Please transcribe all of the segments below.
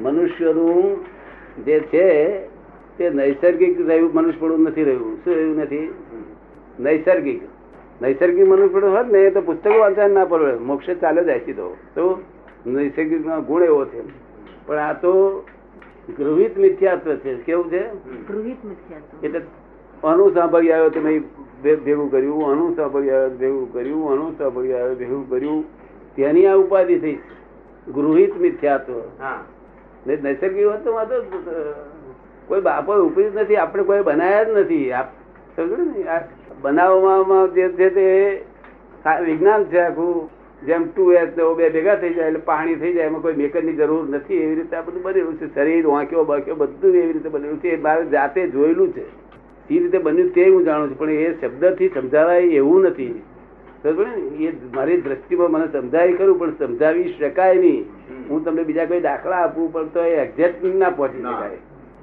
મનુષ્યનું જે છે તે નૈસર્ગિક રહ્યું મનુષ્યપણું નથી રહ્યું. શું રહ્યું નથી? નૈસર્ગિક. નૈસર્ગિક મનુષ્યપણું હોત ને તો પુસ્તકો વાંચવા ના પડે. મોક્ષ ચાલે જાય સીધો તો. નૈસર્ગિક ગુણ એવો છે. પણ આ તો ગૃહિત મિથ્યાત્વ છે. કેવું છે? ગૃહિત મિથ્યાત્વ. એટલે અનુ સાંભળી આવ્યો તમે ભેગું કર્યું અનુ સાંભળી આવ્યો ભેગું કર્યું અનુ સાંભળી આવ્યો ભેગું કર્યું. તેની આ ઉપાધિ થઈ. ગૃહિત મિથ્યાત્વ. હા. ને નૈસર્ગિક વસ્તુમાં તો. કોઈ બાપો ઉપરી નથી, આપણે કોઈ બનાયા જ નથી. બનાવવામાં જે છે તે વિજ્ઞાન છે આખું, જેમ ટુ એચ બે ભેગા થઈ જાય, એટલે પાણી થઈ જાય, એમાં કોઈ મેકરની જરૂર નથી. એવી રીતે આ બધું બનેલું છે. શરીર વાંક્યો બાંક્યો બધું એવી રીતે બનેલું છે. એ મારે જાતે જોયેલું છે. એ રીતે બન્યું તે હું જાણું છું. પણ એ શબ્દથી સમજાવાય એવું નથી. એ મારી દ્રષ્ટિમાં મને સમજાવી ખરું પણ સમજાવી શકાય નહીં. હું તમને બીજા કોઈ દાખલા આપું પણ તો એ એક્ઝેક્ટ ના પહોંચી. શકાય.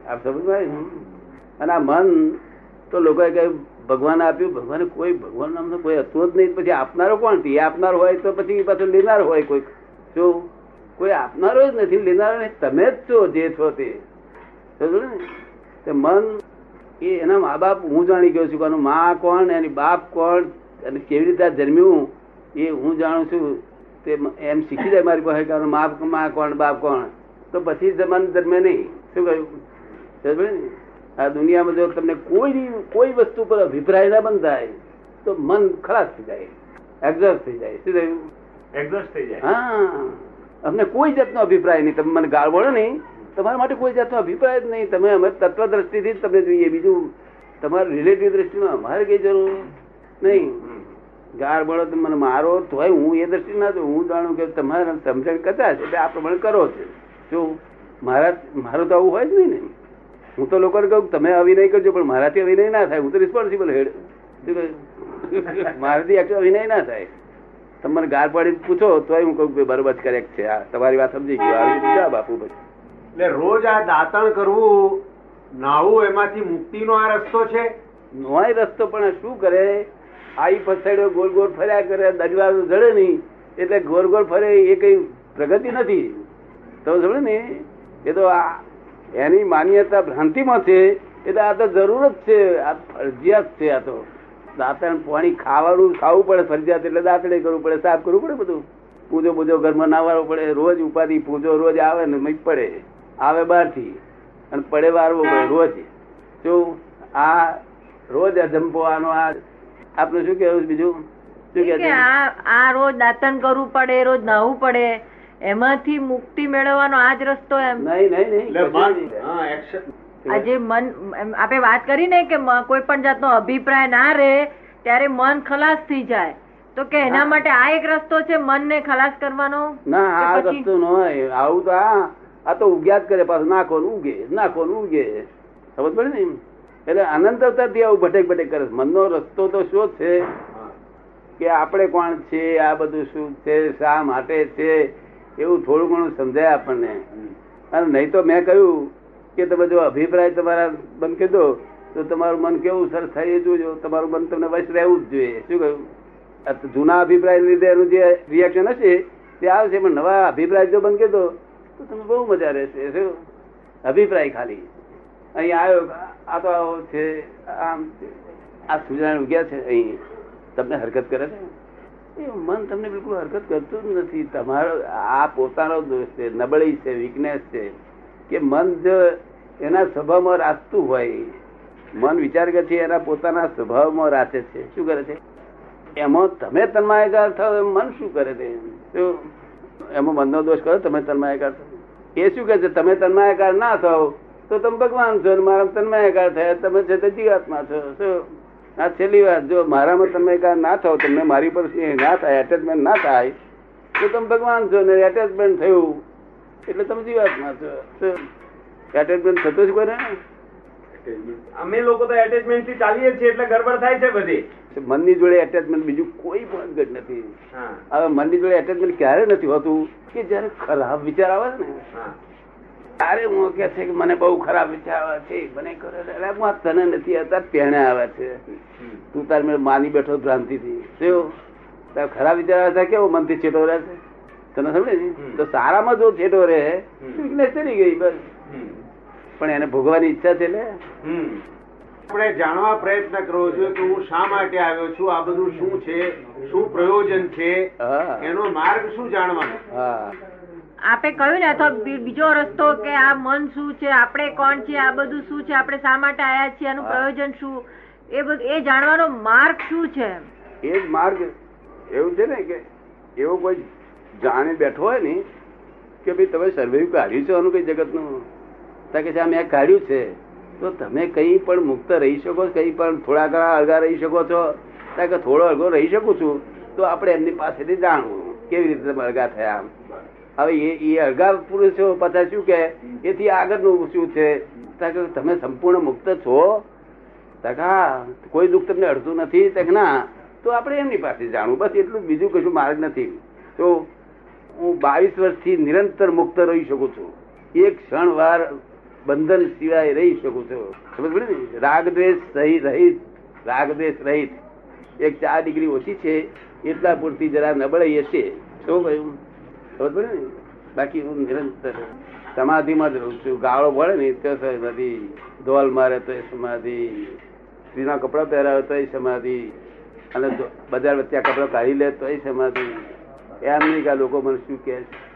આપ સમજ અને આ મન તો લોકોએ કહ્યું ભગવાન આપ્યું ભગવાને કોઈ ભગવાન નામનો કોઈ હતું જ નહીં. પછી આપનારો કોણ એ આપનાર હોય તો પછી પાછું લેનાર હોય કોઈ જો કોઈ આપનારો જ નથી લેનારો નહીં તમે જ છો જે છો તે. સમજો ને? તે મન એ એના મા બાપ હું જાણી ગયો છું કે આનું મા કોણ એની બાપ કોણ અને કેવી રીતે આ જન્મ્યું એ હું જાણું છું તે એમ શીખી જાય મારી પાસે કારણ આનું મા કોણ બાપ કોણ? તો પછી જમાન મન જન્મે નહીં. શું કહ્યું? આ દુનિયામાં જો તમને કોઈ કોઈ વસ્તુ પર અભિપ્રાય ના બંધાય તો મન ખલાસ થઈ જાય એક્ઝોસ્ટ થઈ જાય. શું થયું? એક્ઝોસ્ટ થઈ જાય. હા. અમને કોઈ જાતનો અભિપ્રાય નહીં. તમે મને ગાળ બોલો નહીં. તમારા માટે કોઈ જાતનો અભિપ્રાય જ નહીં. તમે અમે તત્વ દ્રષ્ટિથી જ તમને જોઈએ. બીજું તમારે રિલેટિવ દ્રષ્ટિમાં અમારે કઈ જરૂર? નહીં. ગાર બળો મને મારો તોય હું એ દ્રષ્ટિ ના જોઉં. હું જાણું કે તમારે સમજણ કદાચ એટલે આ પ્રમાણે કરો છો. જો મારા મારું તો આવું હોય જ નહીં ને. હું તો લોકોને કહું કે તમે અભિનય કરજો પણ મારાથી અભિનય ના થાય. હું તો રિસ્પોન્સિબલ હેડ મારાથી અભિનય ના થાય. તમારે ગાર પાડી પૂછો તો હું કહું કે બરોબર કરેક્ટ છે. આ તમારી વાત સમજી ગયો. આવી રીતે બાપુ પછી. એટલે રોજ આ દાંતણ કરવું નાવું એમાંથી મુક્તિનો આ રસ્તો છે? નોય રસ્તો પણ શું કરે? આઈ પછાડ્યો, ગોળ ગોળ ફર્યા કરે, દરવાજો જડે નહીં. એટલે ગોળ ગોળ ફરે એ કઈ પ્રગતિ નથી. તમે સમજો ને? એ તો આ એની માન્યતા ભ્રાંતિમાં છે, એટલે આ તો જરૂર જ છે, આ ફરજિયાત છે આ તો. દાંતણ, પાણી ખાવાનું, ખાવું પડે ફરજિયાત, એટલે દાંતડે કરવું પડે, સાફ કરવું પડે બધું. પૂજો પૂજો ઘરમાં નાવાડવો પડે, રોજ ઉપાધિ પૂજો રોજ આવે ને મય પડે. આવે બહારથી, અને પડે વારવો પડે રોજ. શું આ રોજ અજંપવાનો આ આપનું શું કેવું બીજું? શું કે કે આ આ રોજ દાંતણ કરવું પડે રોજ નાહવું પડે. એમાંથી મુક્તિ મેળવવાનો આ જ રસ્તો એમ. નહીં નહીં નહીં. મન આજે મન આપણે વાત કરી ને કે કોઈ પણ જાતનો અભિપ્રાય ના રહે ત્યારે મન ખલાસ થઈ જાય. તો કે એના માટે આ એક રસ્તો છે મનને ખલાસ કરવાનો? ના આ રસ્તો ન આવું તો આ આ તો ઉગ્યા જ કરે પાછું નાખો ને ઉગે નાખો ઉગે. ખબર પડે ને એટલે અનંત અવતારથી આવું ભટેક ભટેક કરે મનનો રસ્તો તો શું છે? કે આપણે કોણ છે? આ બધું શું છે? શા માટે છે? એવું થોડું ઘણું સમજાય આપણને. અને નહીં તો મેં કહ્યું કે તમે જો અભિપ્રાય તમારા બંધ કીધો, તો તમારું મન કેવું સરસ થાય એ જોજો. તમારું મન તમને વશ રહેવું જ જોઈએ. શું કહ્યું? જૂના અભિપ્રાય લીધે એનું જે રિએક્શન હશે, તે આવશે. પણ નવા અભિપ્રાય જો બંધ કીધો, તો તમે બહુ મજા રહેશે. શું? અભિપ્રાય ખાલી. અહીં આવ્યો. આ તો આવો છે, આમ, આ સૂર્યનારાયણ ઉગ્યા છે, અહીં. તમને હરકત કરે છે? એ મન તમને બિલકુલ હરકત કરતું જ નથી. તમારો, આ પોતાનો દોષ છે, નબળી છે વીકનેસ છે, કે મન જો એના સ્વભાવમાં રાચતું હોય. મન વિચાર કરે છે, એના પોતાના સ્વભાવમાં રાચે છે. શું કરે છે? એમાં તમે તન્માયકાર થાવ મન શું કરે છે? એમાં મનનો દોષ કરો, તમે તન્માયકાર થાવ. એ શું કહે છે? તમે તન્માયકાર ના થાવ. તો તમે ભગવાન છો મારા તન્મયકાર થયા તમે છે તે જીવાત્મા છો. શું? આ છેલ્લી વાત જો મારામાં તન્મયકાર ના થાવ તમને મારી પર ના થાય એટેચમેન્ટ ના થાય. તો તમે ભગવાન છો ને એટેચમેન્ટ થયું એટલે તમે જીવાત્મા છો. એટેચમેન્ટ થતું જ કોઈને અમે લોકો તો એટેચમેન્ટથી ચાલીએ છીએ એટલે ગડબડ થાય છે બધી. મનની જોડે એટેચમેન્ટ બીજું કોઈ પણ ગઢ નથી. હવે મનની જોડે એટેચમેન્ટ ક્યારે નથી હોતું? કે જયારે ખરાબ વિચાર આવે ને ત્યારે હું કે છે કે મને બહુ ખરાબ વિચાર આવે છે મને કરે અરે હું તને નથી આવતા તેને આવે છે. તું તાર મેં માની બેઠો ભ્રાંતિ થી શું? તાર ખરાબ વિચાર આવે છે કેવો મનથી છેટો રહે છે? તને સમજે ને તો સારામાં જો છેટો રહે વીકનેસ ચડી ગઈ બસ. પણ એને ભોગવાની ઈચ્છા છે ને. આપણે જાણવા પ્રયત્ન કરવો જોઈએ કે હું શા માટે આવ્યો છું આ બધું શું છે શું પ્રયોજન છે એનો માર્ગ શું જાણવાનો? હા. આપે કહ્યું ને અથવા બીજો રસ્તો કે આ મન શું છે આપણે કોણ છે આ બધું શું છે આપણે શા માટે આયા છીએ આનું હા. પ્રયોજન શું? એ બધું એ જાણવાનો માર્ગ શું છે એ જ માર્ગ એવું છે ને કે એવો કોઈ જાણે બેઠો હોય ને કે ભાઈ તમે સર્વે કાઢ્યું છે આનું કઈ જગતનું? તા કે છે મેં કાઢ્યું છે. તો તમે કઈ પણ મુક્ત રહી શકો કઈ પણ થોડા ઘણા અળગા રહી શકો છો. તા કે થોડો અળગો રહી શકું છું. તો આપણે એમની પાસેથી જાણવું કેવી રીતે તમે અળગા થયા હવે એ એ અળગા પુરુષો પાછા શું કે એથી આગળનું શું છે? તમે સંપૂર્ણ મુક્ત છો. તકા કોઈ દુઃખ તમને અડતું નથી. તક ના, તો આપણે એમની પાસે જાણવું. બસ એટલું બીજું કશું માર્ગ નથી. તો હું બાવીસ વર્ષથી નિરંતર મુક્ત રહી શકું છું. એક ક્ષણ વાર બંધન સિવાય રહી શકું છું. સમજ પડે ને? રાગ દ્વેષ સહિત રહિત રાગ દ્વેષ રહિત એક ચાર ડિગ્રી ઓછી છે. એટલા પૂરતી જરા નબળાઈ હશે. શું કહ્યું? બાકી હું નિરંતર સમાધિમાં જ રહું છું. ગાળો પડે ને તો સમાધિ, ધોલ મારે તો સમાધિ, સ્ત્રીના કપડા પહેરાવે તો સમાધિ, અને બજાર વચ્ચે કપડા કાઢી લે તો સમાધિ. એમ નહીં કે લોકો મને શું કહે છે?